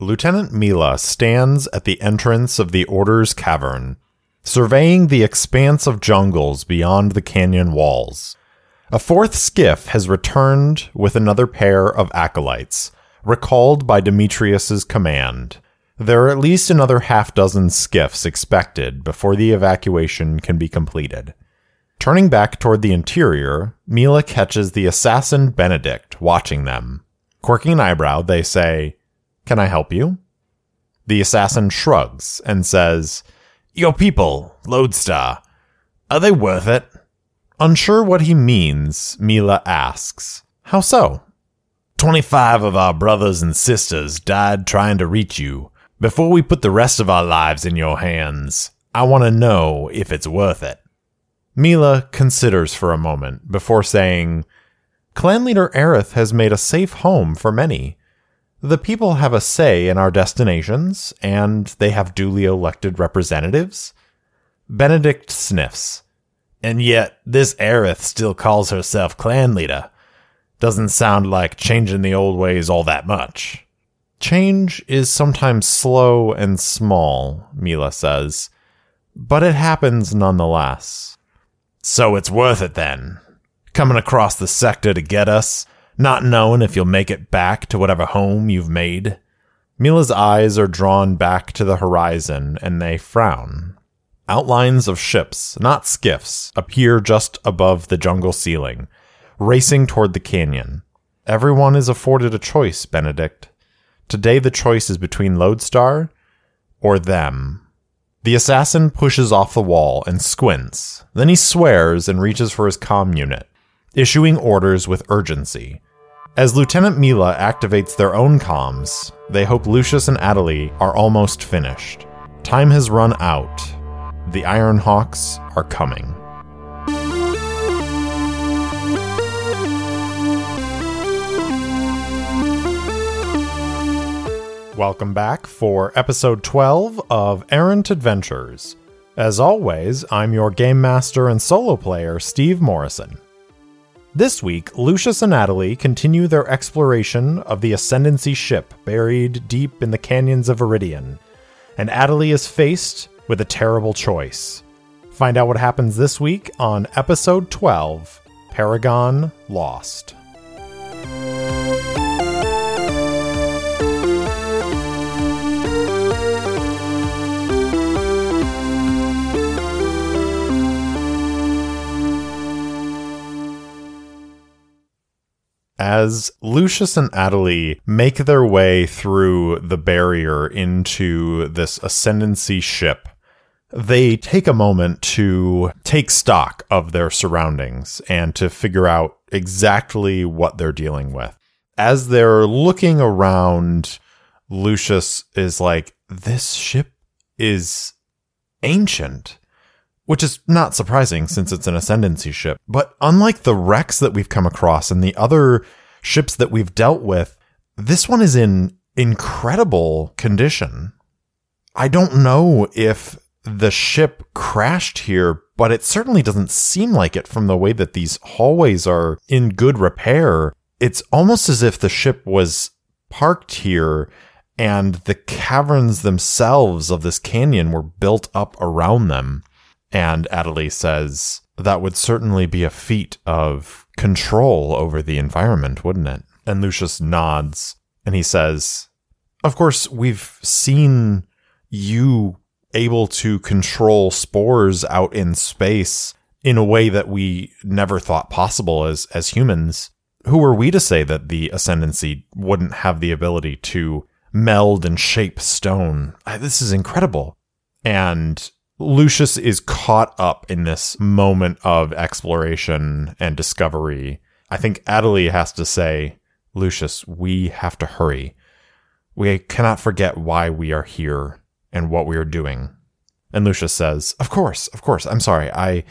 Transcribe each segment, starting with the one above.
Lieutenant Mila stands at the entrance of the Order's cavern, surveying the expanse of jungles beyond the canyon walls. A fourth skiff has returned with another pair of acolytes, recalled by Demetrius's command. There are at least another half dozen skiffs expected before the evacuation can be completed. Turning back toward the interior, Mila catches the assassin Benedict watching them. Quirking an eyebrow, they say, Can I help you? The assassin shrugs and says, Your people, Lodestar, are they worth it? Unsure what he means, Mila asks, How so? Twenty five of our brothers and sisters died trying to reach you. Before we put the rest of our lives in your hands, I want to know if it's worth it. Mila considers for a moment before saying, Clan leader Aerith has made a safe home for many. The people have a say in our destinations, and they have duly elected representatives. Benedict sniffs. And yet, this Aerith still calls herself clan leader. Doesn't sound like changing the old ways all that much. Change is sometimes slow and small, Mila says, but it happens nonetheless. So it's worth it then. Coming across the sector to get us, not knowing if you'll make it back to whatever home you've made. Mila's eyes are drawn back to the horizon and they frown. Outlines of ships, not skiffs, appear just above the jungle ceiling, racing toward the canyon. Everyone is afforded a choice, Benedict. Today the choice is between Lodestar or them. The assassin pushes off the wall and squints. Then he swears and reaches for his comm unit, issuing orders with urgency. As Lieutenant Mila activates their own comms, they hope Lucius and Adelie are almost finished. Time has run out. The Iron Hawks are coming. Welcome back for episode 12 of Errant Adventures. As always, I'm your game master and solo player, Steve Morrison. This week, Lucius and Adelie continue their exploration of the Ascendancy ship buried deep in the canyons of Viridian, and Adelie is faced with a terrible choice. Find out what happens this week on episode 12 Paragon Lost. As Lucius and Adelie make their way through the barrier into this ascendancy ship, they take a moment to take stock of their surroundings and to figure out exactly what they're dealing with. As they're looking around, Lucius is like, This ship is ancient which is not surprising since it's an ascendancy ship. But unlike the wrecks that we've come across and the other ships that we've dealt with, this one is in incredible condition. I don't know if the ship crashed here, but it certainly doesn't seem like it from the way that these hallways are in good repair. It's almost as if the ship was parked here and the caverns themselves of this canyon were built up around them. And Adelie says, that would certainly be a feat of control over the environment, wouldn't it? And Lucius nods and he says, Of course, we've seen you able to control spores out in space in a way that we never thought possible as, as humans. Who are we to say that the Ascendancy wouldn't have the ability to meld and shape stone? This is incredible. And Lucius is caught up in this moment of exploration and discovery. I think Adelie has to say, Lucius, we have to hurry. We cannot forget why we are here and what we are doing. And Lucius says, Of course, of course. I'm sorry. I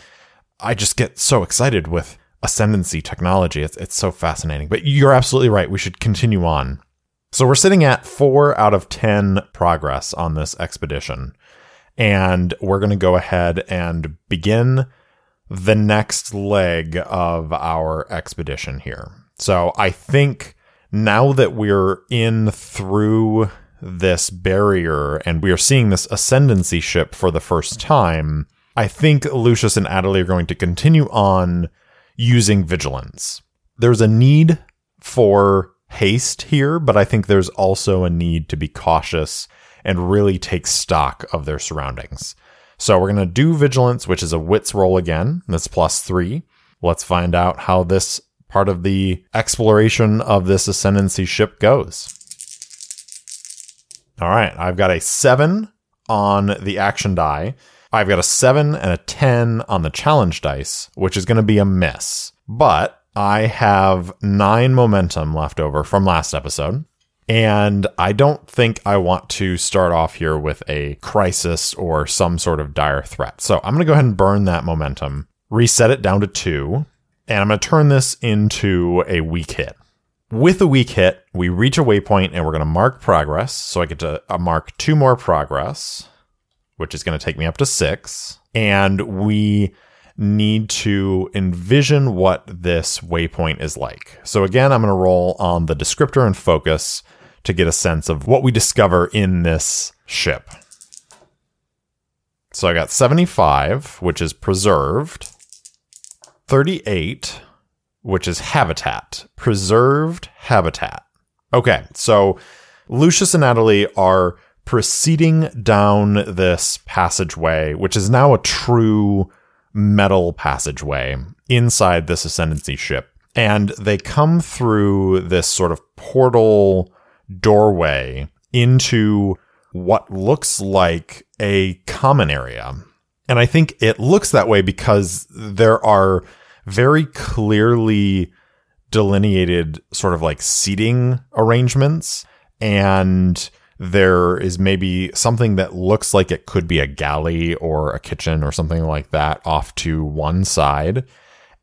I just get so excited with ascendancy technology. It's it's so fascinating. But you're absolutely right. We should continue on. So we're sitting at four out of ten progress on this expedition and we're going to go ahead and begin the next leg of our expedition here. So I think now that we're in through this barrier and we are seeing this ascendancy ship for the first time, I think Lucius and Adelie are going to continue on using vigilance. There's a need for haste here, but I think there's also a need to be cautious and really take stock of their surroundings. So we're going to do vigilance, which is a wits roll again. That's plus three. Let's find out how this part of the exploration of this ascendancy ship goes. All right, I've got a seven on the action die. I've got a seven and a 10 on the challenge dice, which is going to be a miss. But I have nine momentum left over from last episode. And I don't think I want to start off here with a crisis or some sort of dire threat. So I'm going to go ahead and burn that momentum, reset it down to two, and I'm going to turn this into a weak hit. With a weak hit, we reach a waypoint and we're going to mark progress. So I get to uh, mark two more progress, which is going to take me up to six. And we need to envision what this waypoint is like. So again, I'm going to roll on the descriptor and focus to get a sense of what we discover in this ship. So I got 75, which is preserved, 38, which is habitat, preserved habitat. Okay, so Lucius and Adelie are proceeding down this passageway, which is now a true metal passageway inside this ascendancy ship. And they come through this sort of portal doorway into what looks like a common area. And I think it looks that way because there are very clearly delineated sort of like seating arrangements and there is maybe something that looks like it could be a galley or a kitchen or something like that off to one side.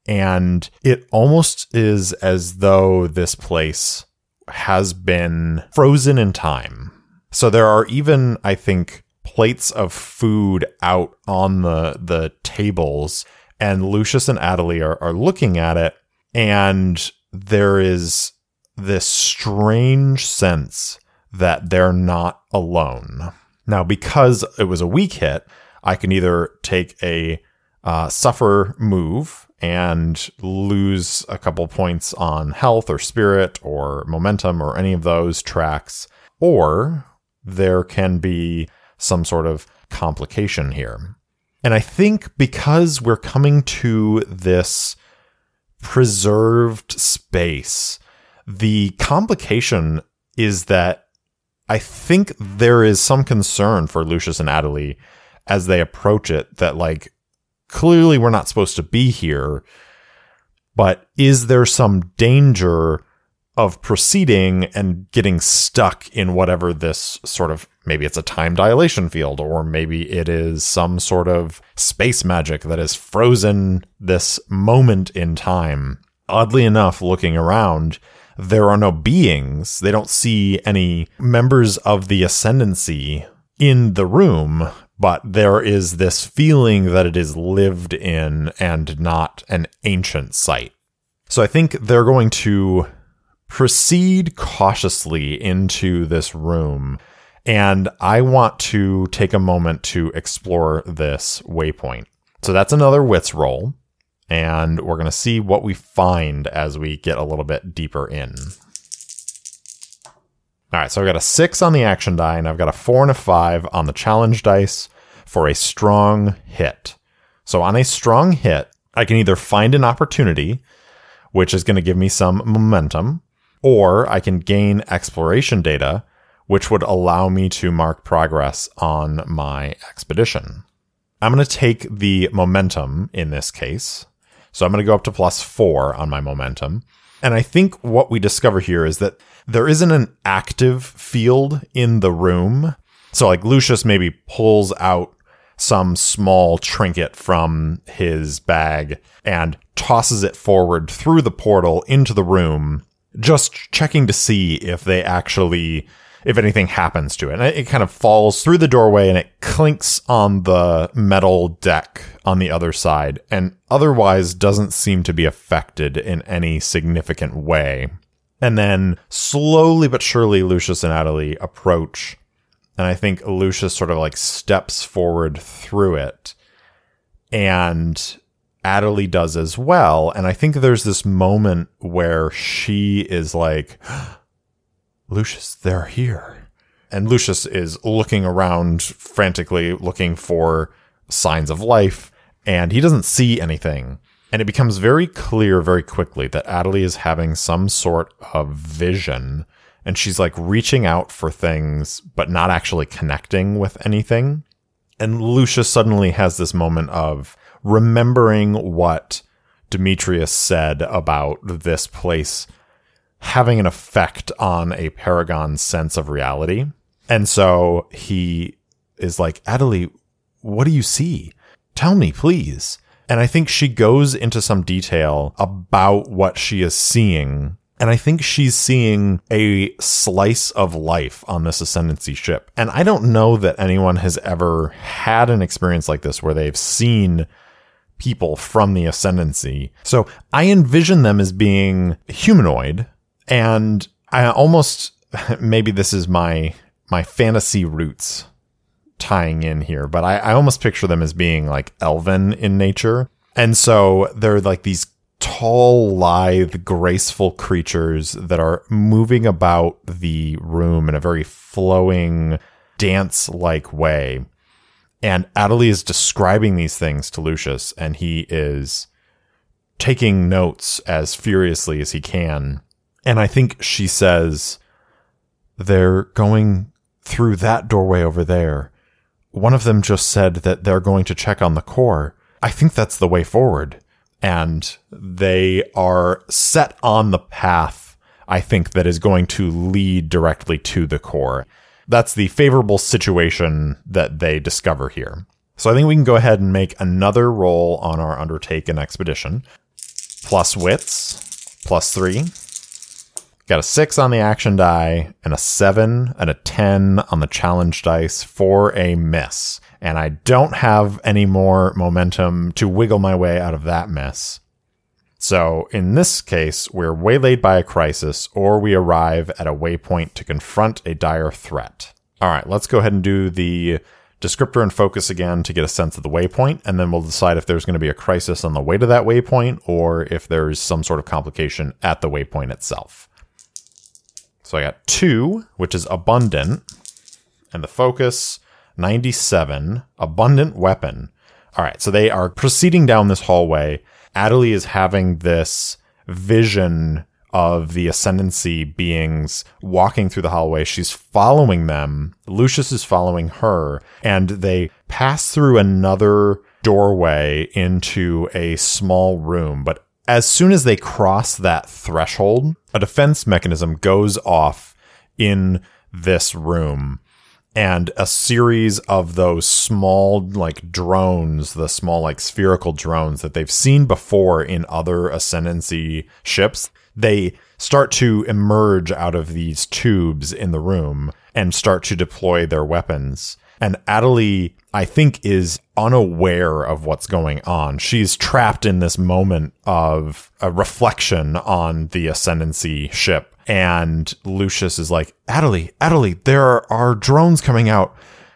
And it almost is as though this place has been frozen in time. So there are even, I think, plates of food out on the the tables, and Lucius and Adelie are, are looking at it, and there is this strange sense that they're not alone. Now, because it was a weak hit, I can either take a uh, suffer move and lose a couple points on health or spirit or momentum or any of those tracks, or there can be some sort of complication here. And I think because we're coming to this preserved space, the complication is that I think there is some concern for Lucius and Adelie as they approach it that like clearly we're not supposed to be here, but is there some danger of proceeding and getting stuck in whatever this sort of maybe it's a time dilation field or maybe it is some sort of space magic that has frozen this moment in time. Oddly enough, looking around, there are no beings. They don't see any members of the ascendancy in the room, but there is this feeling that it is lived in and not an ancient site. So I think they're going to proceed cautiously into this room. And I want to take a moment to explore this waypoint. So that's another wits roll. And we're going to see what we find as we get a little bit deeper in. All right, so I've got a six on the action die, and I've got a four and a five on the challenge dice for a strong hit. So on a strong hit, I can either find an opportunity, which is going to give me some momentum, or I can gain exploration data, which would allow me to mark progress on my expedition. I'm going to take the momentum in this case. So I'm going to go up to plus four on my momentum. And I think what we discover here is that there isn't an active field in the room. So like Lucius maybe pulls out some small trinket from his bag and tosses it forward through the portal into the room, just checking to see if they actually if anything happens to it. And it kind of falls through the doorway and it clinks on the metal deck on the other side and otherwise doesn't seem to be affected in any significant way. And then slowly but surely, Lucius and Adelie approach. And I think Lucius sort of like steps forward through it. And Adelie does as well. And I think there's this moment where she is like, Lucius, they're here. And Lucius is looking around frantically, looking for signs of life, and he doesn't see anything. And it becomes very clear very quickly that Adelie is having some sort of vision and she's like reaching out for things, but not actually connecting with anything. And Lucius suddenly has this moment of remembering what Demetrius said about this place having an effect on a paragon's sense of reality. And so he is like, Adelie, what do you see? Tell me, please. And I think she goes into some detail about what she is seeing. And I think she's seeing a slice of life on this ascendancy ship. And I don't know that anyone has ever had an experience like this where they've seen people from the ascendancy. So I envision them as being humanoid and I almost maybe this is my my fantasy roots tying in here, but I, I almost picture them as being like elven in nature. And so they're like these tall, lithe, graceful creatures that are moving about the room in a very flowing, dance like way. And Adelie is describing these things to Lucius, and he is taking notes as furiously as he can. And I think she says, They're going through that doorway over there. One of them just said that they're going to check on the core. I think that's the way forward. And they are set on the path, I think, that is going to lead directly to the core. That's the favorable situation that they discover here. So I think we can go ahead and make another roll on our undertaken expedition. Plus wits, plus three. Got a six on the action die and a seven and a 10 on the challenge dice for a miss. And I don't have any more momentum to wiggle my way out of that miss. So in this case, we're waylaid by a crisis or we arrive at a waypoint to confront a dire threat. All right, let's go ahead and do the descriptor and focus again to get a sense of the waypoint, and then we'll decide if there's going to be a crisis on the way to that waypoint or if there's some sort of complication at the waypoint itself. So I got two, which is abundant, and the focus 97, abundant weapon. All right, so they are proceeding down this hallway Adelie is having this vision of the ascendancy beings walking through the hallway. She's following them. Lucius is following her, and they pass through another doorway into a small room. But as soon as they cross that threshold, a defense mechanism goes off in this room and a series of those small like drones, the small like spherical drones that they've seen before in other ascendancy ships, they start to emerge out of these tubes in the room and start to deploy their weapons. And Adelie, I think, is unaware of what's going on. She's trapped in this moment of a reflection on the ascendancy ship and Lucius is like, Adelie, Adelie, there are, drones coming out.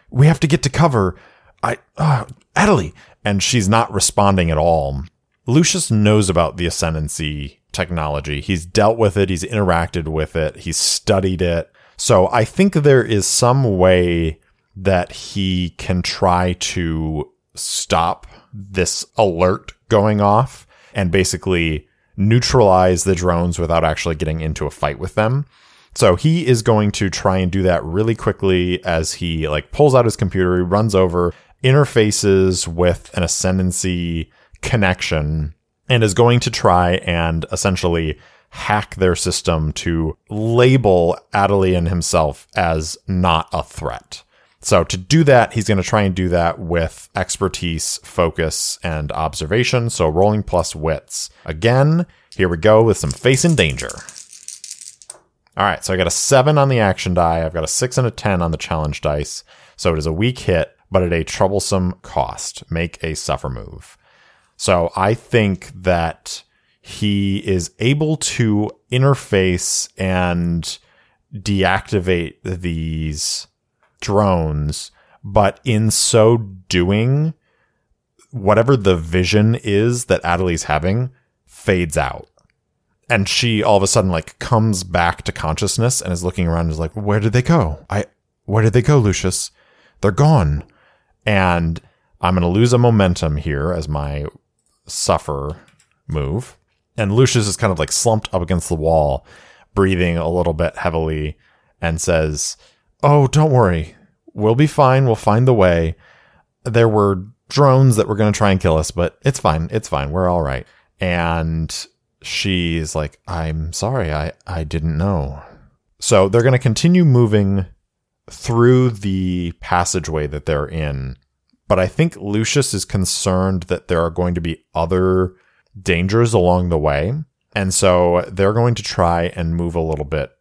We have to get to cover. I, uh, Adelie. And she's not responding at all. Lucius knows about the ascendancy technology. He's dealt with it. He's interacted with it. He's studied it. So I think there is some way that he can try to stop this alert going off and basically neutralize the drones without actually getting into a fight with them. So he is going to try and do that really quickly as he like pulls out his computer, he runs over, interfaces with an ascendancy connection and is going to try and essentially hack their system to label Adelie and himself as not a threat. So to do that, he's going to try and do that with expertise, focus, and observation. So rolling plus wits. Again, here we go with some facing danger. All right, so I got a seven on the action die. I've got a six and a 10 on the challenge dice. So it is a weak hit, but at a troublesome cost. Make a suffer move. So I think that he is able to interface and deactivate these drones, but in so doing, whatever the vision is that Adelie's having fades out. And she all of a sudden like comes back to consciousness and is looking around and is like, where did they go? I, where did they go, Lucius? They're gone. And I'm going to lose a momentum here as my suffer move. And Lucius is kind of like slumped up against the wall, breathing a little bit heavily, and says, Oh, don't worry. We'll be fine. We'll find the way. There were drones that were going to try and kill us, but it's fine. It's fine. We're all right. And she's like, I'm sorry. I, I didn't know. So they're going to continue moving through the passageway that they're in. But I think Lucius is concerned that there are going to be other dangers along the way. And so they're going to try and move a little bit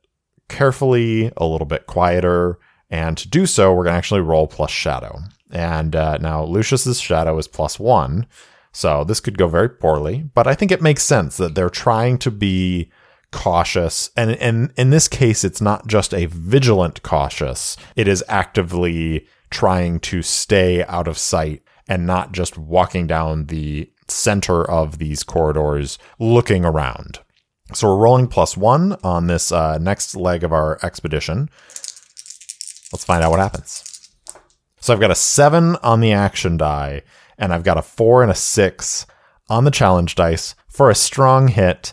carefully, a little bit quieter. And to do so, we're going to actually roll plus shadow. And uh, now Lucius's shadow is plus one. So this could go very poorly, but I think it makes sense that they're trying to be cautious. And, and in this case, it's not just a vigilant cautious. It is actively trying to stay out of sight and not just walking down the center of these corridors looking around. So we're rolling plus one on this uh, next leg of our expedition. Let's find out what happens. So I've got a seven on the action die, and I've got a four and a six on the challenge dice for a strong hit.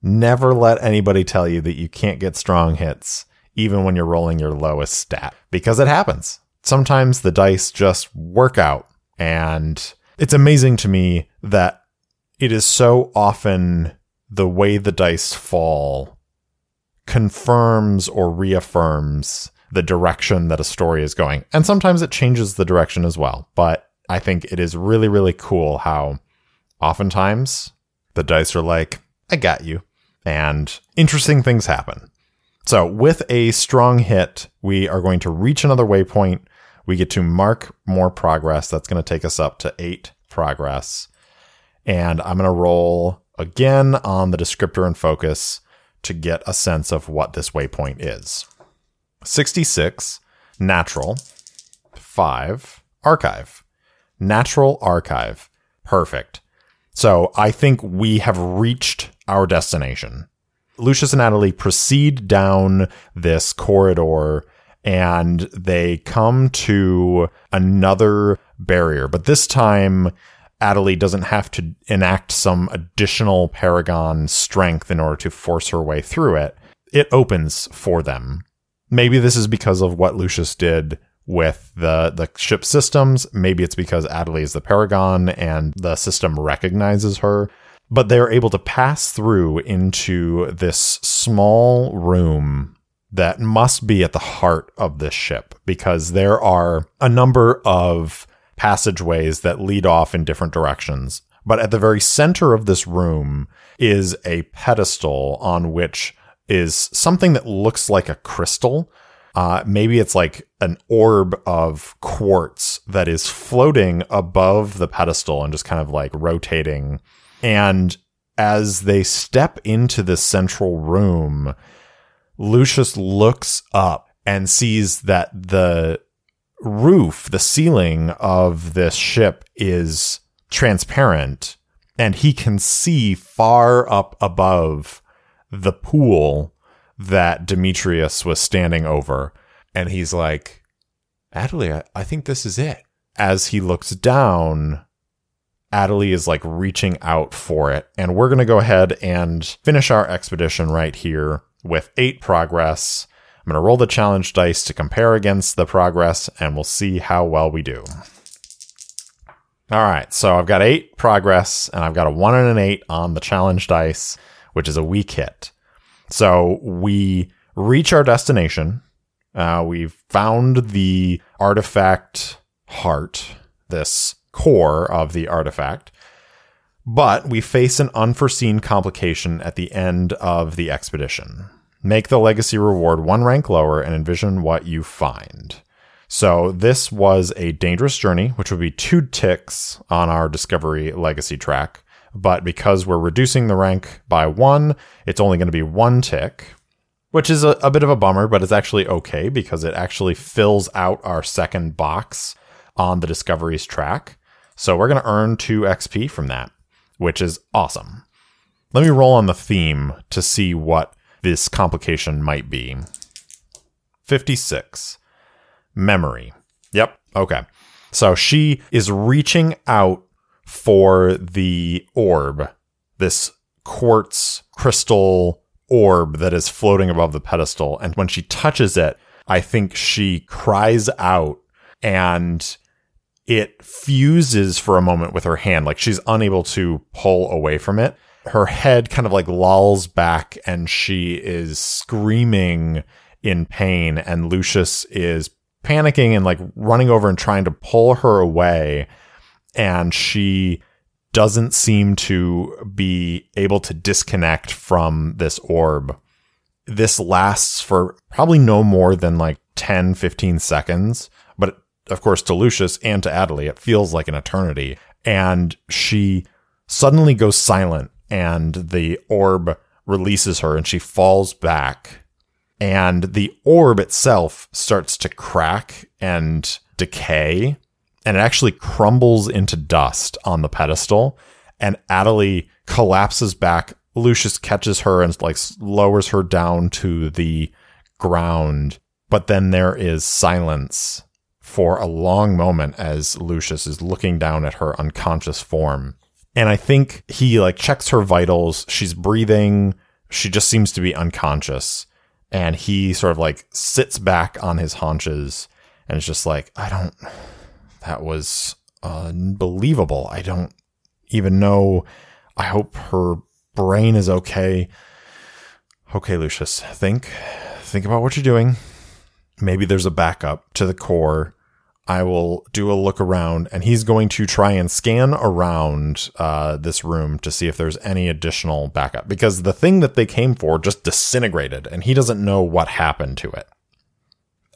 Never let anybody tell you that you can't get strong hits, even when you're rolling your lowest stat, because it happens. Sometimes the dice just work out, and it's amazing to me that it is so often the way the dice fall confirms or reaffirms the direction that a story is going. And sometimes it changes the direction as well. But I think it is really, really cool how oftentimes the dice are like, I got you. And interesting things happen. So, with a strong hit, we are going to reach another waypoint. We get to mark more progress. That's going to take us up to eight progress. And I'm going to roll again on the descriptor and focus to get a sense of what this waypoint is. 66, natural. 5, archive. Natural archive. Perfect. So I think we have reached our destination. Lucius and Adelie proceed down this corridor and they come to another barrier, but this time Adelie doesn't have to enact some additional Paragon strength in order to force her way through it. It opens for them. Maybe this is because of what Lucius did with the the ship systems. Maybe it's because Adelie is the Paragon and the system recognizes her. But they're able to pass through into this small room that must be at the heart of this ship because there are a number of passageways that lead off in different directions. But at the very center of this room is a pedestal on which is something that looks like a crystal. Uh, maybe it's like an orb of quartz that is floating above the pedestal and just kind of like rotating. And as they step into this central room, Lucius looks up and sees that the roof, the ceiling of this ship is transparent and he can see far up above the pool that Demetrius was standing over. And he's like, Adelie, I think this is it. As he looks down, Adelie is like reaching out for it. And we're going to go ahead and finish our expedition right here with eight progress. I'm going to roll the challenge dice to compare against the progress, and we'll see how well we do. All right, so I've got eight progress, and I've got a one and an eight on the challenge dice, which is a weak hit. So we reach our destination. Uh, we've found the artifact heart, this core of the artifact, but we face an unforeseen complication at the end of the expedition. Make the legacy reward one rank lower and envision what you find. So this was a dangerous journey, which would be two ticks on our discovery legacy track. but because we're reducing the rank by one, it's only going to be one tick, which is a, a bit of a bummer, but it's actually okay because it actually fills out our second box on the discoveries track. So we're going to earn 2 XP from that, which is awesome. Let me roll on the theme to see what this complication might be. 56. Memory. Yep. Okay. So she is reaching out for the orb, this quartz crystal orb that is floating above the pedestal. And when she touches it, I think she cries out and it fuses for a moment with her hand. Like she's unable to pull away from it. Her head kind of like lolls back and she is screaming in pain. And Lucius is panicking and like running over and trying to pull her away. And she doesn't seem to be able to disconnect from this orb. This lasts for probably no more than like 10, 15 seconds. But of course, to Lucius and to Adelie, it feels like an eternity. And she suddenly goes silent and the orb releases her and she falls back. And the orb itself starts to crack and decay and it actually crumbles into dust on the pedestal. And Adelie collapses back. Lucius catches her and like lowers her down to the ground. But then there is silence for a long moment as Lucius is looking down at her unconscious form and I think he like checks her vitals she's breathing she just seems to be unconscious and he sort of like sits back on his haunches and is just like, I don't, that was unbelievable. I don't even know. I hope her brain is okay. Okay, Lucius, think, think about what you're doing. Maybe there's a backup to the core I will do a look around, and he's going to try and scan around uh, this room to see if there's any additional backup. Because the thing that they came for just disintegrated, and he doesn't know what happened to it.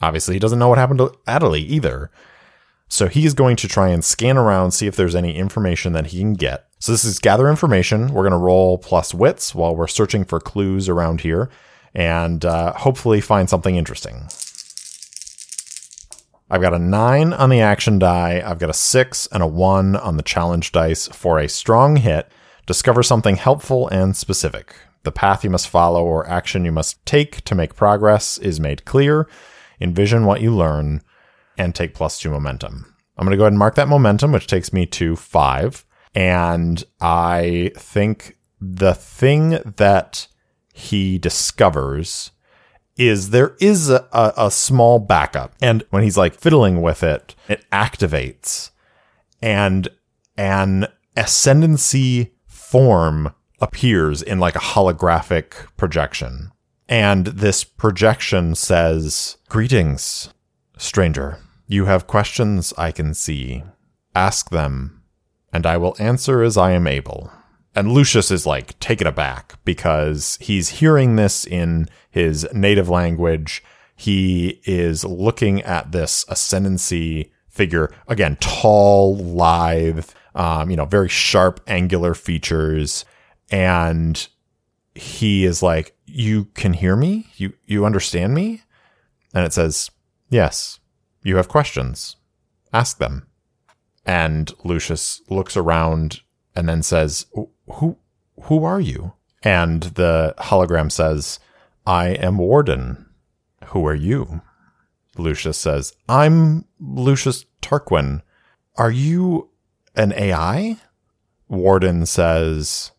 Obviously, he doesn't know what happened to Adelie either. So he's going to try and scan around, see if there's any information that he can get. So this is gather information. We're going to roll plus wits while we're searching for clues around here, and uh, hopefully find something interesting. I've got a nine on the action die. I've got a six and a one on the challenge dice for a strong hit. Discover something helpful and specific. The path you must follow or action you must take to make progress is made clear. Envision what you learn and take plus two momentum. I'm going to go ahead and mark that momentum, which takes me to five. And I think the thing that he discovers is there is a, a, a small backup. And when he's like fiddling with it, it activates and an ascendancy form appears in like a holographic projection. And this projection says, Greetings, stranger. You have questions I can see. Ask them, and I will answer as I am able. And Lucius is like taken aback because he's hearing this in his native language. He is looking at this ascendancy figure again, tall, lithe, um, you know, very sharp, angular features, and he is like, "You can hear me? You you understand me?" And it says, "Yes. You have questions. Ask them." And Lucius looks around and then says, "Who who are you?" And the hologram says, "I am Warden. Who are you?" Lucius says, "I'm Lucius Tarquin. Are you an AI?" Warden says,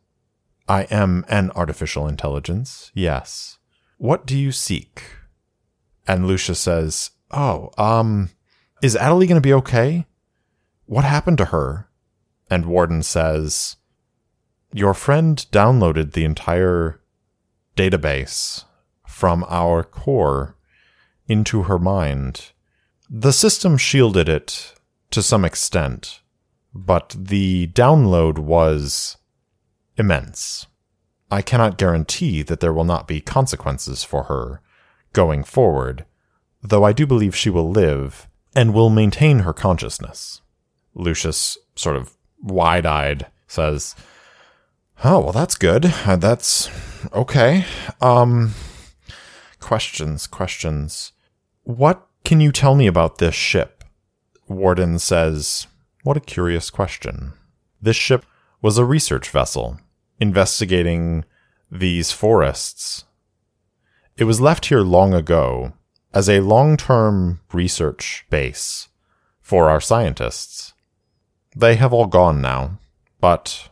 "I am an artificial intelligence. Yes. What do you seek?" And Lucius says, "Oh, um, is Adelie going to be okay? What happened to her?" And Warden says, Your friend downloaded the entire database from our core into her mind. The system shielded it to some extent, but the download was immense. I cannot guarantee that there will not be consequences for her going forward, though I do believe she will live and will maintain her consciousness. Lucius sort of wide eyed, says, Oh, well, that's good. Uh, that's okay. Um, questions, questions. What can you tell me about this ship? Warden says, What a curious question. This ship was a research vessel investigating these forests. It was left here long ago as a long term research base for our scientists. They have all gone now, but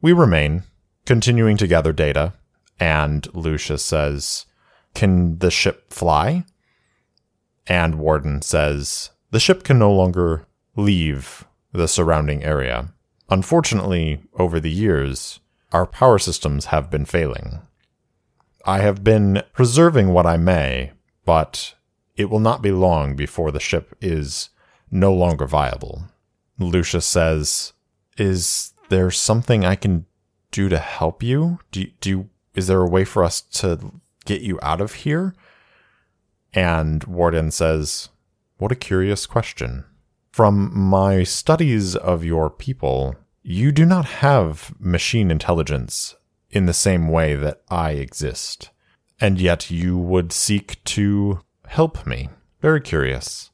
we remain, continuing to gather data. And Lucius says, Can the ship fly? And Warden says, The ship can no longer leave the surrounding area. Unfortunately, over the years, our power systems have been failing. I have been preserving what I may, but it will not be long before the ship is no longer viable. Lucius says, Is there something I can do to help you? Do, do is there a way for us to get you out of here? And Warden says, What a curious question. From my studies of your people, you do not have machine intelligence in the same way that I exist. And yet you would seek to help me. Very curious.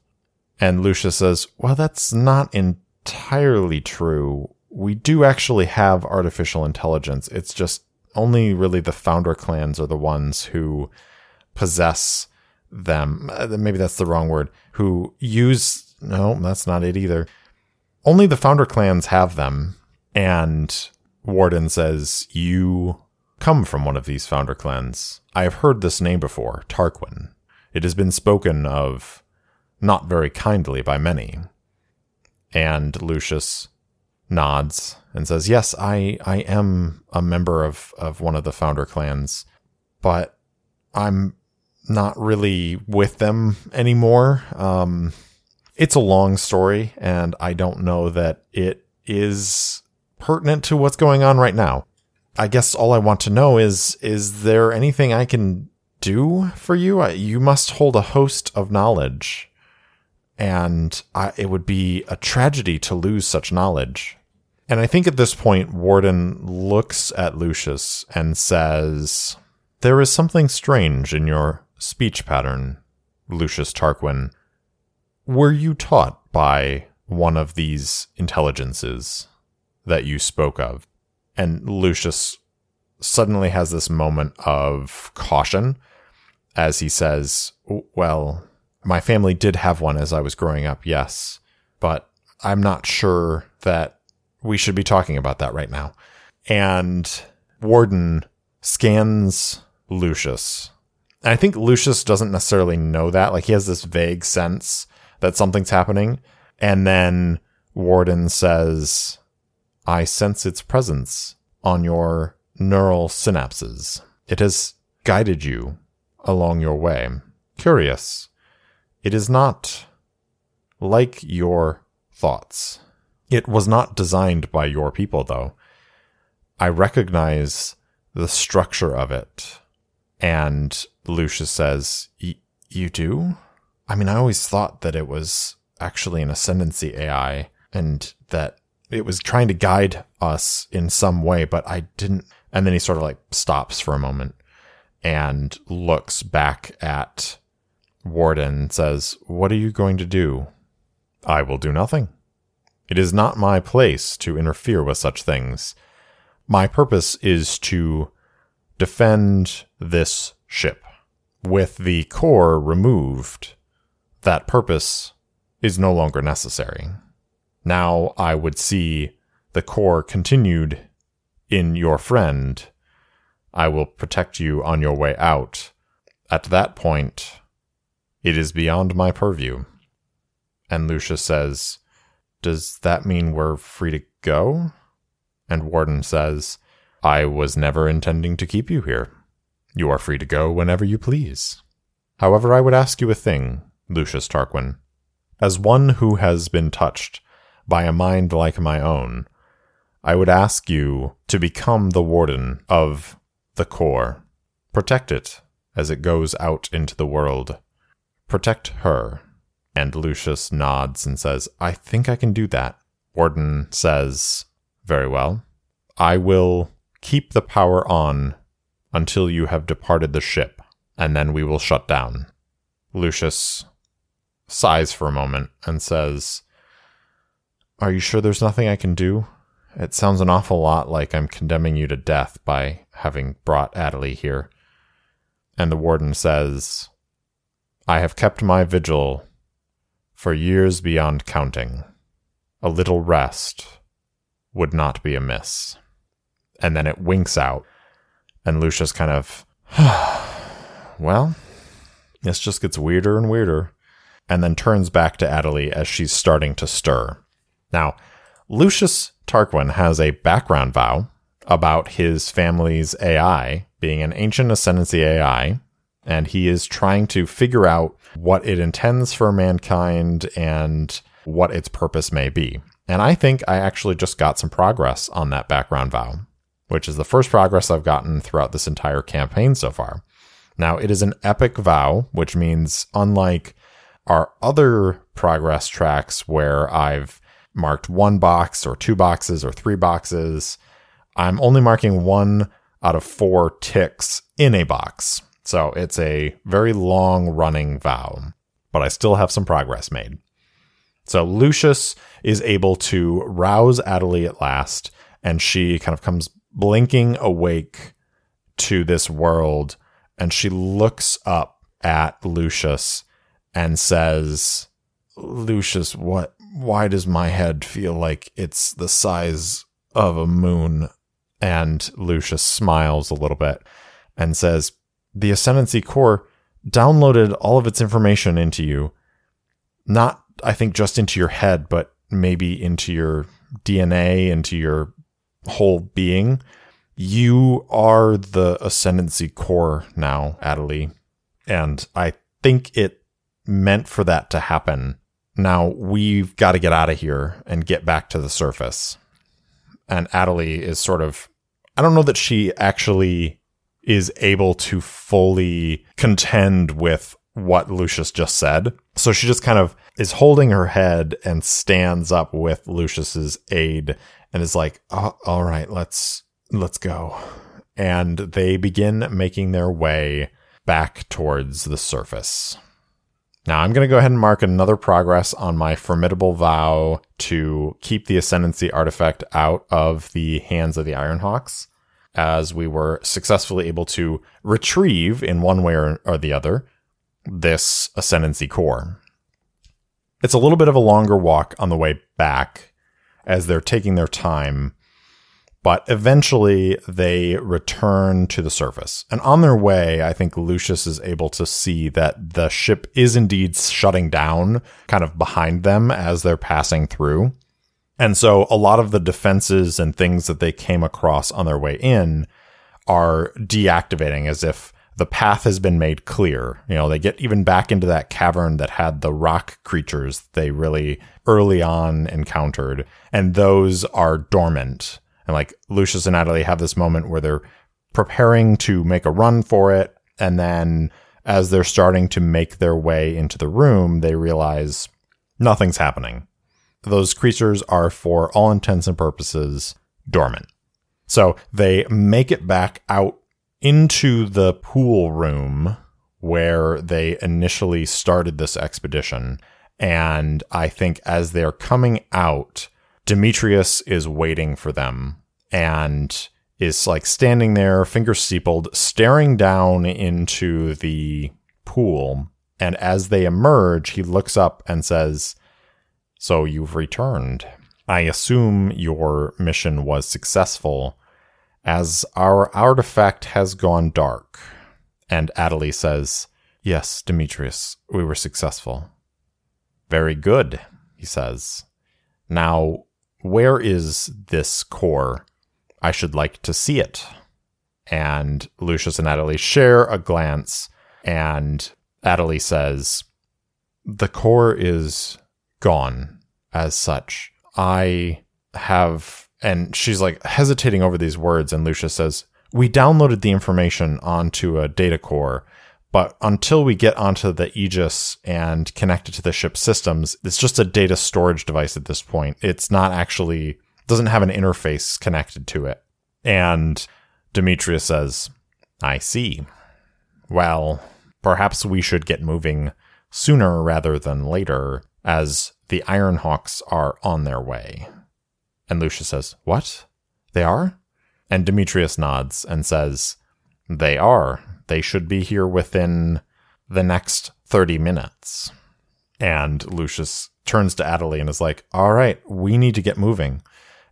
And Lucius says, Well, that's not entirely true. We do actually have artificial intelligence. It's just only really the founder clans are the ones who possess them. Uh, maybe that's the wrong word. Who use, no, that's not it either. Only the founder clans have them and Warden says, You come from one of these founder clans. I have heard this name before, Tarquin. It has been spoken of not very kindly by many. And Lucius nods and says, Yes, I, I am a member of, of one of the founder clans, but I'm not really with them anymore. Um, it's a long story, and I don't know that it is pertinent to what's going on right now. I guess all I want to know is is there anything I can do for you? You must hold a host of knowledge, and I, it would be a tragedy to lose such knowledge. And I think at this point, Warden looks at Lucius and says, There is something strange in your speech pattern, Lucius Tarquin. Were you taught by one of these intelligences? that you spoke of. And Lucius suddenly has this moment of caution as he says, Well, my family did have one as I was growing up, yes, but I'm not sure that we should be talking about that right now. And Warden scans Lucius. And I think Lucius doesn't necessarily know that. Like he has this vague sense that something's happening. And then Warden says, I sense its presence on your neural synapses. It has guided you along your way. Curious. It is not like your thoughts. It was not designed by your people, though. I recognize the structure of it. And Lucius says, You do? I mean, I always thought that it was actually an ascendancy AI and that it was trying to guide us in some way, but I didn't. And then he sort of like stops for a moment and looks back at Warden says, What are you going to do? I will do nothing. It is not my place to interfere with such things. My purpose is to defend this ship. With the core removed, that purpose is no longer necessary. Now I would see the core continued in your friend. I will protect you on your way out. At that point, it is beyond my purview. And Lucius says, Does that mean we're free to go? And Warden says, I was never intending to keep you here. You are free to go whenever you please. However, I would ask you a thing, Lucius Tarquin. As one who has been touched by a mind like my own, I would ask you to become the warden of the core. Protect it as it goes out into the world. Protect her. And Lucius nods and says, I think I can do that. Warden says, Very well. I will keep the power on until you have departed the ship, and then we will shut down. Lucius sighs for a moment and says, Are you sure there's nothing I can do? It sounds an awful lot like I'm condemning you to death by having brought Adelie here. And the warden says, I have kept my vigil for years beyond counting. A little rest would not be amiss. And then it winks out, and Lucius kind of, well, this just gets weirder and weirder, and then turns back to Adelie as she's starting to stir. Now, Lucius Tarquin has a background vow about his family's AI being an ancient ascendancy AI, and he is trying to figure out what it intends for mankind and what its purpose may be. And I think I actually just got some progress on that background vow, which is the first progress I've gotten throughout this entire campaign so far. Now, it is an epic vow, which means unlike our other progress tracks where I've marked one box or two boxes or three boxes, I'm only marking one out of four ticks in a box. So it's a very long running vow, but I still have some progress made. So Lucius is able to rouse Adelie at last, and she kind of comes blinking awake to this world, and she looks up at Lucius and says, Lucius, what why does my head feel like it's the size of a moon? And Lucius smiles a little bit and says, The Ascendancy Core downloaded all of its information into you. Not, I think, just into your head, but maybe into your DNA, into your whole being. You are the Ascendancy Core now, Adelie. And I think it meant for that to happen now we've got to get out of here and get back to the surface. And Adelie is sort of, I don't know that she actually is able to fully contend with what Lucius just said. So she just kind of is holding her head and stands up with Lucius's aid and is like, oh, "All right, let's let's go." And they begin making their way back towards the surface. Now I'm going to go ahead and mark another progress on my formidable vow to keep the Ascendancy artifact out of the hands of the Ironhawks, as we were successfully able to retrieve, in one way or, or the other, this Ascendancy core. It's a little bit of a longer walk on the way back, as they're taking their time but eventually they return to the surface. And on their way, I think Lucius is able to see that the ship is indeed shutting down kind of behind them as they're passing through. And so a lot of the defenses and things that they came across on their way in are deactivating as if the path has been made clear. You know, they get even back into that cavern that had the rock creatures they really early on encountered, and those are dormant and like Lucius and Adelie have this moment where they're preparing to make a run for it. And then as they're starting to make their way into the room, they realize nothing's happening. Those creatures are, for all intents and purposes, dormant. So they make it back out into the pool room where they initially started this expedition. And I think as they're coming out, Demetrius is waiting for them and is like standing there, fingers steepled, staring down into the pool. And as they emerge, he looks up and says, So you've returned. I assume your mission was successful, as our artifact has gone dark. And Adelie says, Yes, Demetrius, we were successful. Very good, he says. Now, where is this core? I should like to see it. And Lucius and Adelie share a glance, and Adelie says, The core is gone as such. I have, and she's like hesitating over these words, and Lucius says, We downloaded the information onto a data core but until we get onto the Aegis and connect it to the ship's systems, it's just a data storage device at this point. It's not actually doesn't have an interface connected to it. And Demetrius says, I see. Well, perhaps we should get moving sooner rather than later, as the Ironhawks are on their way. And Lucius says, What? They are? And Demetrius nods and says, They are. They should be here within the next 30 minutes. And Lucius turns to Adelie and is like, All right, we need to get moving.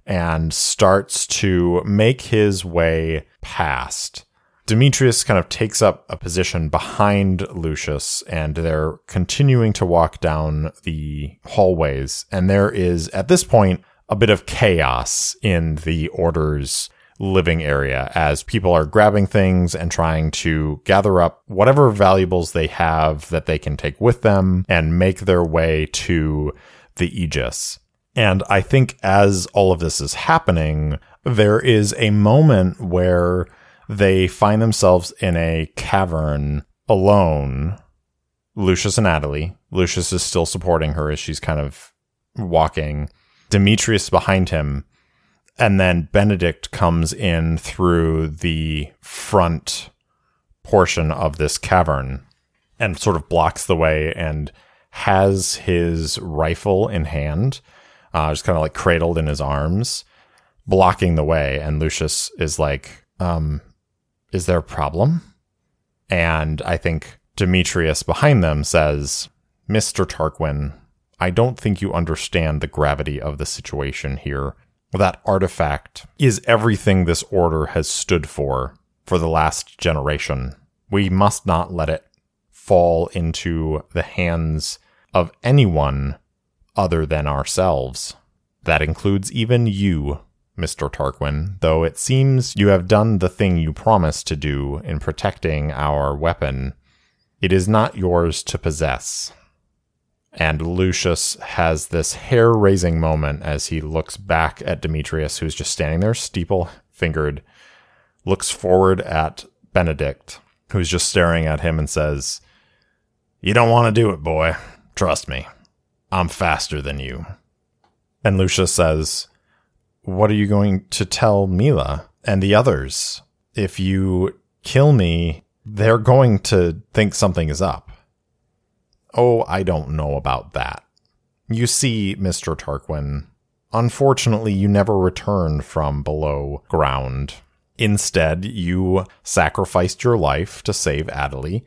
And starts to make his way past. Demetrius kind of takes up a position behind Lucius, and they're continuing to walk down the hallways. And there is, at this point, a bit of chaos in the order's living area as people are grabbing things and trying to gather up whatever valuables they have that they can take with them and make their way to the Aegis. And I think as all of this is happening, there is a moment where they find themselves in a cavern alone. Lucius and Adelie. Lucius is still supporting her as she's kind of walking. Demetrius behind him. And then Benedict comes in through the front portion of this cavern and sort of blocks the way and has his rifle in hand, uh, just kind of like cradled in his arms, blocking the way. And Lucius is like, um, Is there a problem? And I think Demetrius behind them says, Mr. Tarquin, I don't think you understand the gravity of the situation here. That artifact is everything this order has stood for for the last generation. We must not let it fall into the hands of anyone other than ourselves. That includes even you, Mr. Tarquin, though it seems you have done the thing you promised to do in protecting our weapon. It is not yours to possess. And Lucius has this hair raising moment as he looks back at Demetrius, who's just standing there, steeple fingered, looks forward at Benedict, who's just staring at him and says, You don't want to do it, boy. Trust me. I'm faster than you. And Lucius says, What are you going to tell Mila and the others? If you kill me, they're going to think something is up. Oh, I don't know about that. You see, Mr. Tarquin, unfortunately, you never returned from below ground. Instead, you sacrificed your life to save Adelie,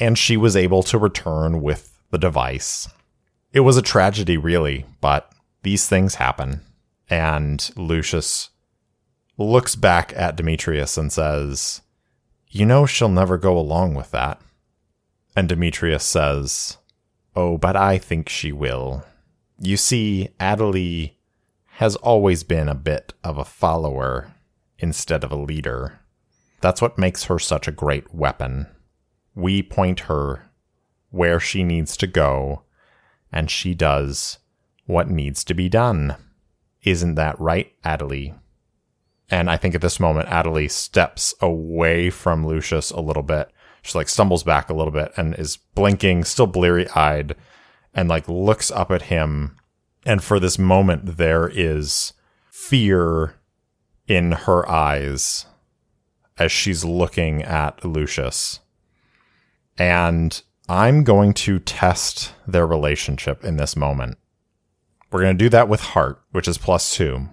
and she was able to return with the device. It was a tragedy, really, but these things happen. And Lucius looks back at Demetrius and says, You know, she'll never go along with that. And Demetrius says, Oh, but I think she will. You see, Adelie has always been a bit of a follower instead of a leader. That's what makes her such a great weapon. We point her where she needs to go, and she does what needs to be done. Isn't that right, Adelie? And I think at this moment, Adelie steps away from Lucius a little bit she like stumbles back a little bit and is blinking, still bleary eyed, and like looks up at him. And for this moment, there is fear in her eyes as she's looking at Lucius. And I'm going to test their relationship in this moment. We're going to do that with heart, which is plus two.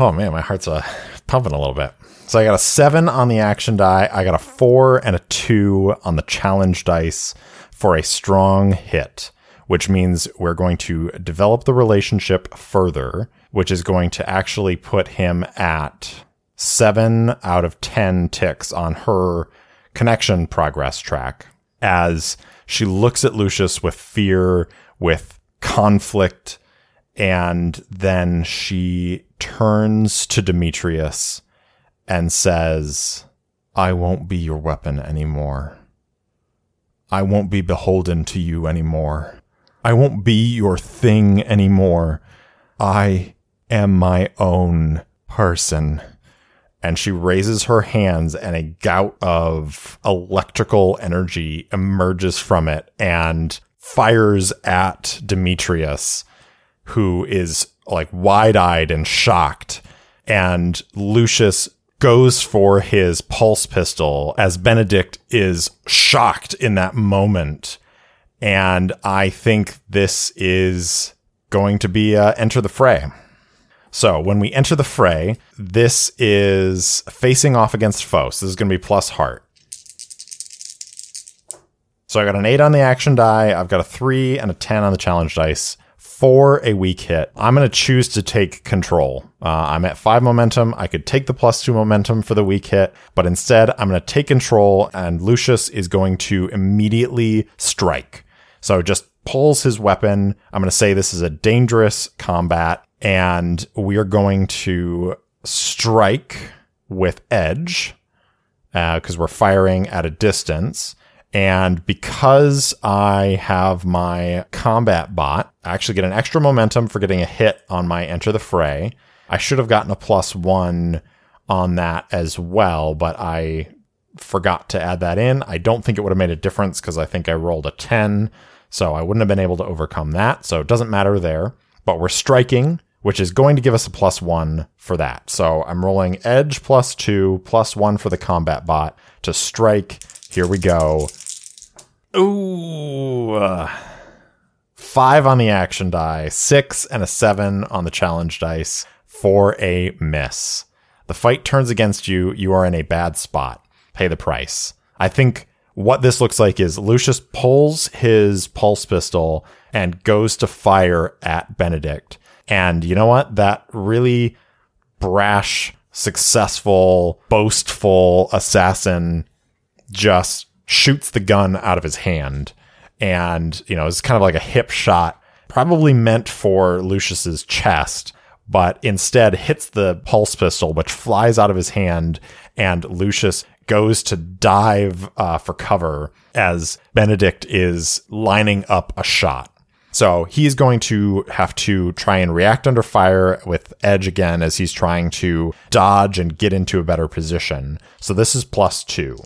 Oh man, my heart's uh, pumping a little bit. So I got a seven on the action die. I got a four and a two on the challenge dice for a strong hit, which means we're going to develop the relationship further, which is going to actually put him at seven out of 10 ticks on her connection progress track as she looks at Lucius with fear, with conflict, and then she turns to Demetrius and says, I won't be your weapon anymore. I won't be beholden to you anymore. I won't be your thing anymore. I am my own person. And she raises her hands, and a gout of electrical energy emerges from it and fires at Demetrius who is like wide eyed and shocked. And Lucius goes for his pulse pistol as Benedict is shocked in that moment. And I think this is going to be uh, enter the fray. So when we enter the fray, this is facing off against foe. So this is going to be plus heart. So I got an 8 on the action die, I've got a 3 and a 10 on the challenge dice for a weak hit. I'm going to choose to take control. Uh, I'm at 5 momentum. I could take the plus 2 momentum for the weak hit, but instead I'm going to take control and Lucius is going to immediately strike. So just pulls his weapon. I'm going to say this is a dangerous combat and we are going to strike with edge because uh, we're firing at a distance. And because I have my combat bot, I actually get an extra momentum for getting a hit on my enter the fray. I should have gotten a plus one on that as well, but I forgot to add that in. I don't think it would have made a difference because I think I rolled a 10, so I wouldn't have been able to overcome that. So it doesn't matter there. But we're striking, which is going to give us a plus one for that. So I'm rolling edge plus two, plus one for the combat bot to strike here we go. Ooh. Uh, five on the action die, six and a seven on the challenge dice for a miss. The fight turns against you. You are in a bad spot. Pay the price. I think what this looks like is Lucius pulls his pulse pistol and goes to fire at Benedict. And you know what? That really brash, successful, boastful assassin just shoots the gun out of his hand. And, you know, it's kind of like a hip shot, probably meant for Lucius's chest, but instead hits the pulse pistol, which flies out of his hand. And Lucius goes to dive uh, for cover as Benedict is lining up a shot. So he's going to have to try and react under fire with Edge again as he's trying to dodge and get into a better position. So this is plus two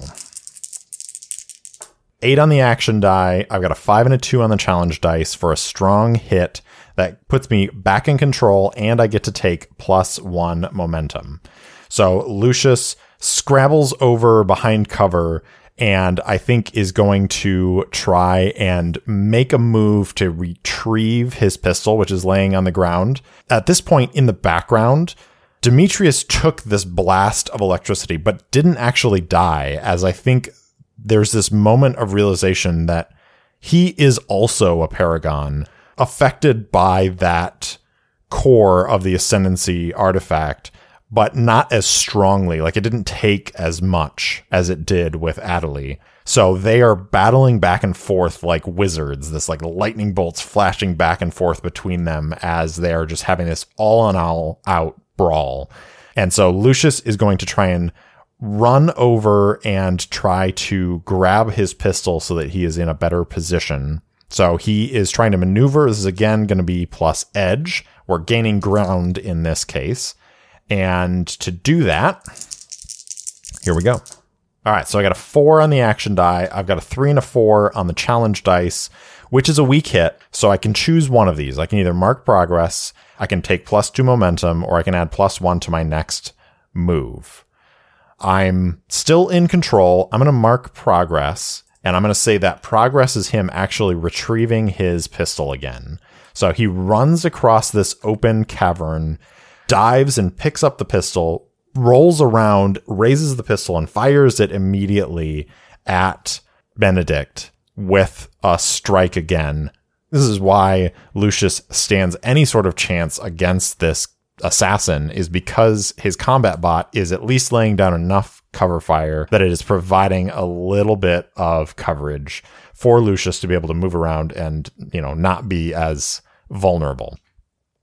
eight on the action die. I've got a five and a two on the challenge dice for a strong hit that puts me back in control, and I get to take plus one momentum. So Lucius scrabbles over behind cover and I think is going to try and make a move to retrieve his pistol, which is laying on the ground. At this point in the background, Demetrius took this blast of electricity, but didn't actually die, as I think there's this moment of realization that he is also a paragon affected by that core of the ascendancy artifact but not as strongly like it didn't take as much as it did with Adelie so they are battling back and forth like wizards this like lightning bolts flashing back and forth between them as they are just having this all on all out brawl and so Lucius is going to try and run over and try to grab his pistol so that he is in a better position. So he is trying to maneuver. This is again going to be plus edge. We're gaining ground in this case. And to do that, here we go. All right, so I got a four on the action die. I've got a three and a four on the challenge dice, which is a weak hit. So I can choose one of these. I can either mark progress, I can take plus two momentum, or I can add plus one to my next move. I'm still in control. I'm going to mark progress and I'm going to say that progress is him actually retrieving his pistol again. So he runs across this open cavern, dives and picks up the pistol, rolls around, raises the pistol, and fires it immediately at Benedict with a strike again. This is why Lucius stands any sort of chance against this assassin is because his combat bot is at least laying down enough cover fire that it is providing a little bit of coverage for Lucius to be able to move around and, you know, not be as vulnerable.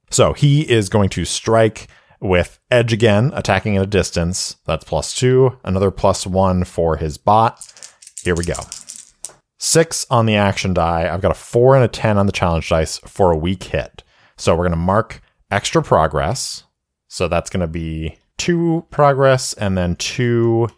So he is going to strike with edge again, attacking at a distance. That's plus two, another plus one for his bot. Here we go. Six on the action die. I've got a four and a 10 on the challenge dice for a weak hit. So we're going to mark extra progress. So that's going to be two progress and then two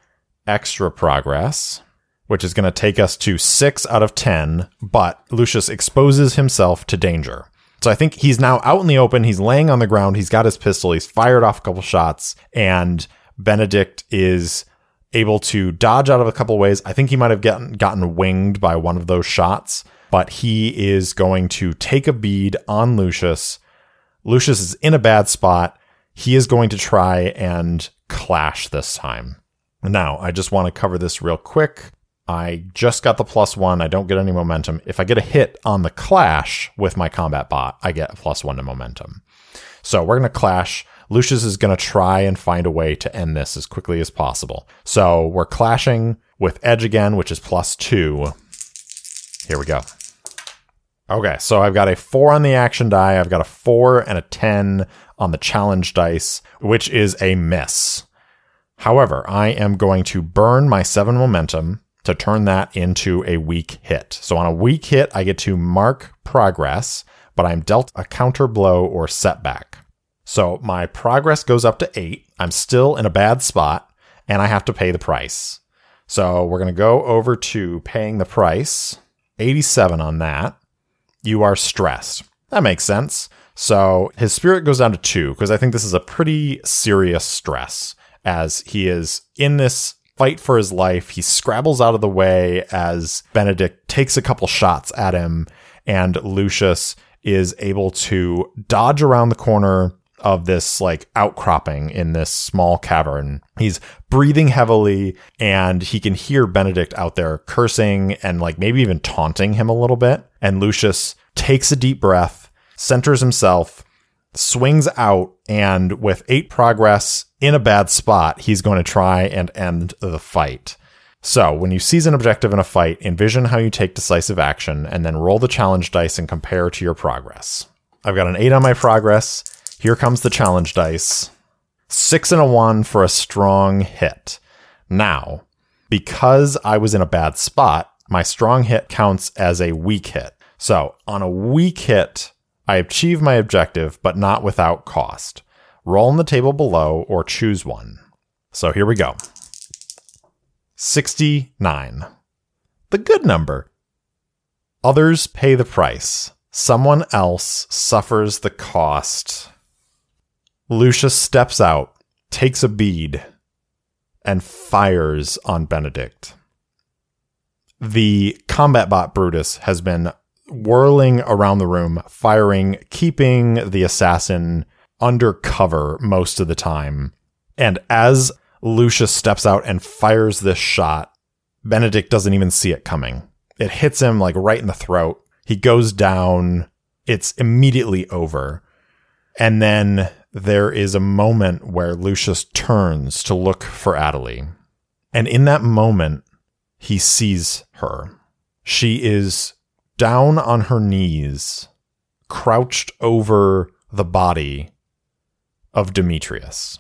extra progress, which is going to take us to six out of 10. But Lucius exposes himself to danger. So I think he's now out in the open. He's laying on the ground. He's got his pistol. He's fired off a couple shots, and Benedict is able to dodge out of a couple ways. I think he might have gotten gotten winged by one of those shots, but he is going to take a bead on Lucius. Lucius is in a bad spot. He is going to try and clash this time. Now, I just want to cover this real quick. I just got the plus one. I don't get any momentum. If I get a hit on the clash with my combat bot, I get a plus one to momentum. So we're going to clash. Lucius is going to try and find a way to end this as quickly as possible. So we're clashing with Edge again, which is plus two. Here we go. Okay, so I've got a four on the action die. I've got a four and a 10 on the challenge dice, which is a miss. However, I am going to burn my seven momentum to turn that into a weak hit. So on a weak hit, I get to mark progress, but I'm dealt a counter blow or setback. So my progress goes up to eight. I'm still in a bad spot and I have to pay the price. So we're going to go over to paying the price, 87 on that. You are stressed. That makes sense. So his spirit goes down to two because I think this is a pretty serious stress as he is in this fight for his life. He scrabbles out of the way as Benedict takes a couple shots at him, and Lucius is able to dodge around the corner of this like outcropping in this small cavern. He's breathing heavily and he can hear Benedict out there cursing and like maybe even taunting him a little bit. And Lucius takes a deep breath, centers himself, swings out, and with eight progress in a bad spot, he's going to try and end the fight. So, when you seize an objective in a fight, envision how you take decisive action and then roll the challenge dice and compare to your progress. I've got an 8 on my progress. Here comes the challenge dice. 6 and a 1 for a strong hit. Now, because I was in a bad spot, my strong hit counts as a weak hit. So, on a weak hit, I achieve my objective, but not without cost. Roll on the table below or choose one. So here we go 69. The good number. Others pay the price. Someone else suffers the cost. Lucius steps out, takes a bead, and fires on Benedict. The combat bot Brutus has been whirling around the room, firing, keeping the assassin undercover most of the time. And as Lucius steps out and fires this shot, Benedict doesn't even see it coming. It hits him like right in the throat. He goes down. It's immediately over. And then there is a moment where Lucius turns to look for Adelie. And in that moment, he sees her. She is down on her knees, crouched over the body of Demetrius.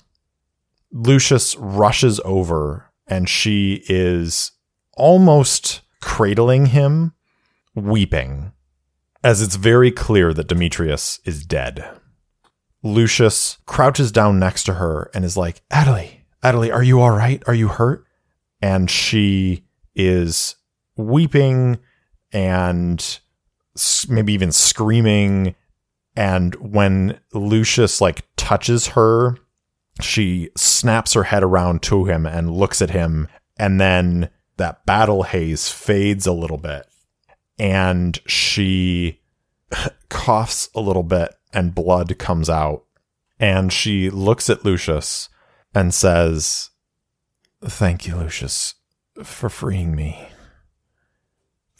Lucius rushes over and she is almost cradling him, weeping, as it's very clear that Demetrius is dead. Lucius crouches down next to her and is like, Adelie, Adelie, are you all right? Are you hurt? And she is weeping and maybe even screaming. And when Lucius like touches her, she snaps her head around to him and looks at him. And then that battle haze fades a little bit and she coughs a little bit and blood comes out. And she looks at Lucius and says, Thank you, Lucius, for freeing me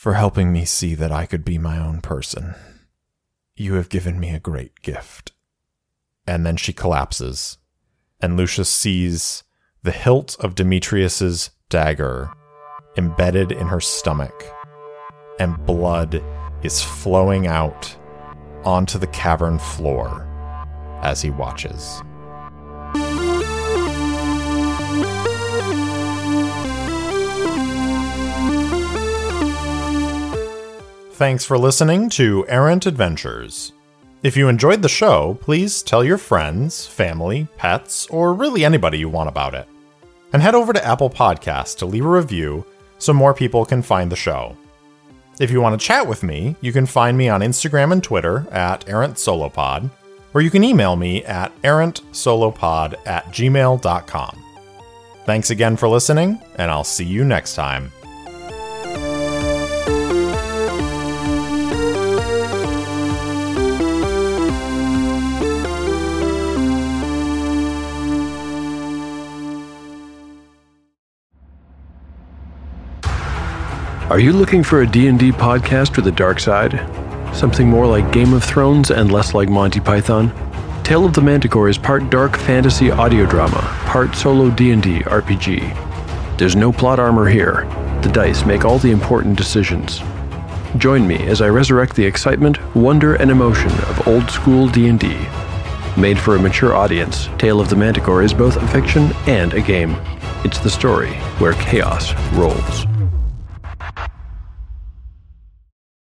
for helping me see that I could be my own person. You have given me a great gift. And then she collapses, and Lucius sees the hilt of Demetrius's dagger embedded in her stomach, and blood is flowing out onto the cavern floor as he watches. Thanks for listening to Errant Adventures. If you enjoyed the show, please tell your friends, family, pets, or really anybody you want about it. And head over to Apple Podcasts to leave a review so more people can find the show. If you want to chat with me, you can find me on Instagram and Twitter at errantsolopod, or you can email me at errantsolopod at gmail.com. Thanks again for listening, and I'll see you next time. Are you looking for a D&D podcast with a dark side? Something more like Game of Thrones and less like Monty Python? Tale of the Manticore is part dark fantasy audio drama, part solo D&D RPG. There's no plot armor here. The dice make all the important decisions. Join me as I resurrect the excitement, wonder, and emotion of old school D&D. Made for a mature audience, Tale of the Manticore is both a fiction and a game. It's the story where chaos rolls.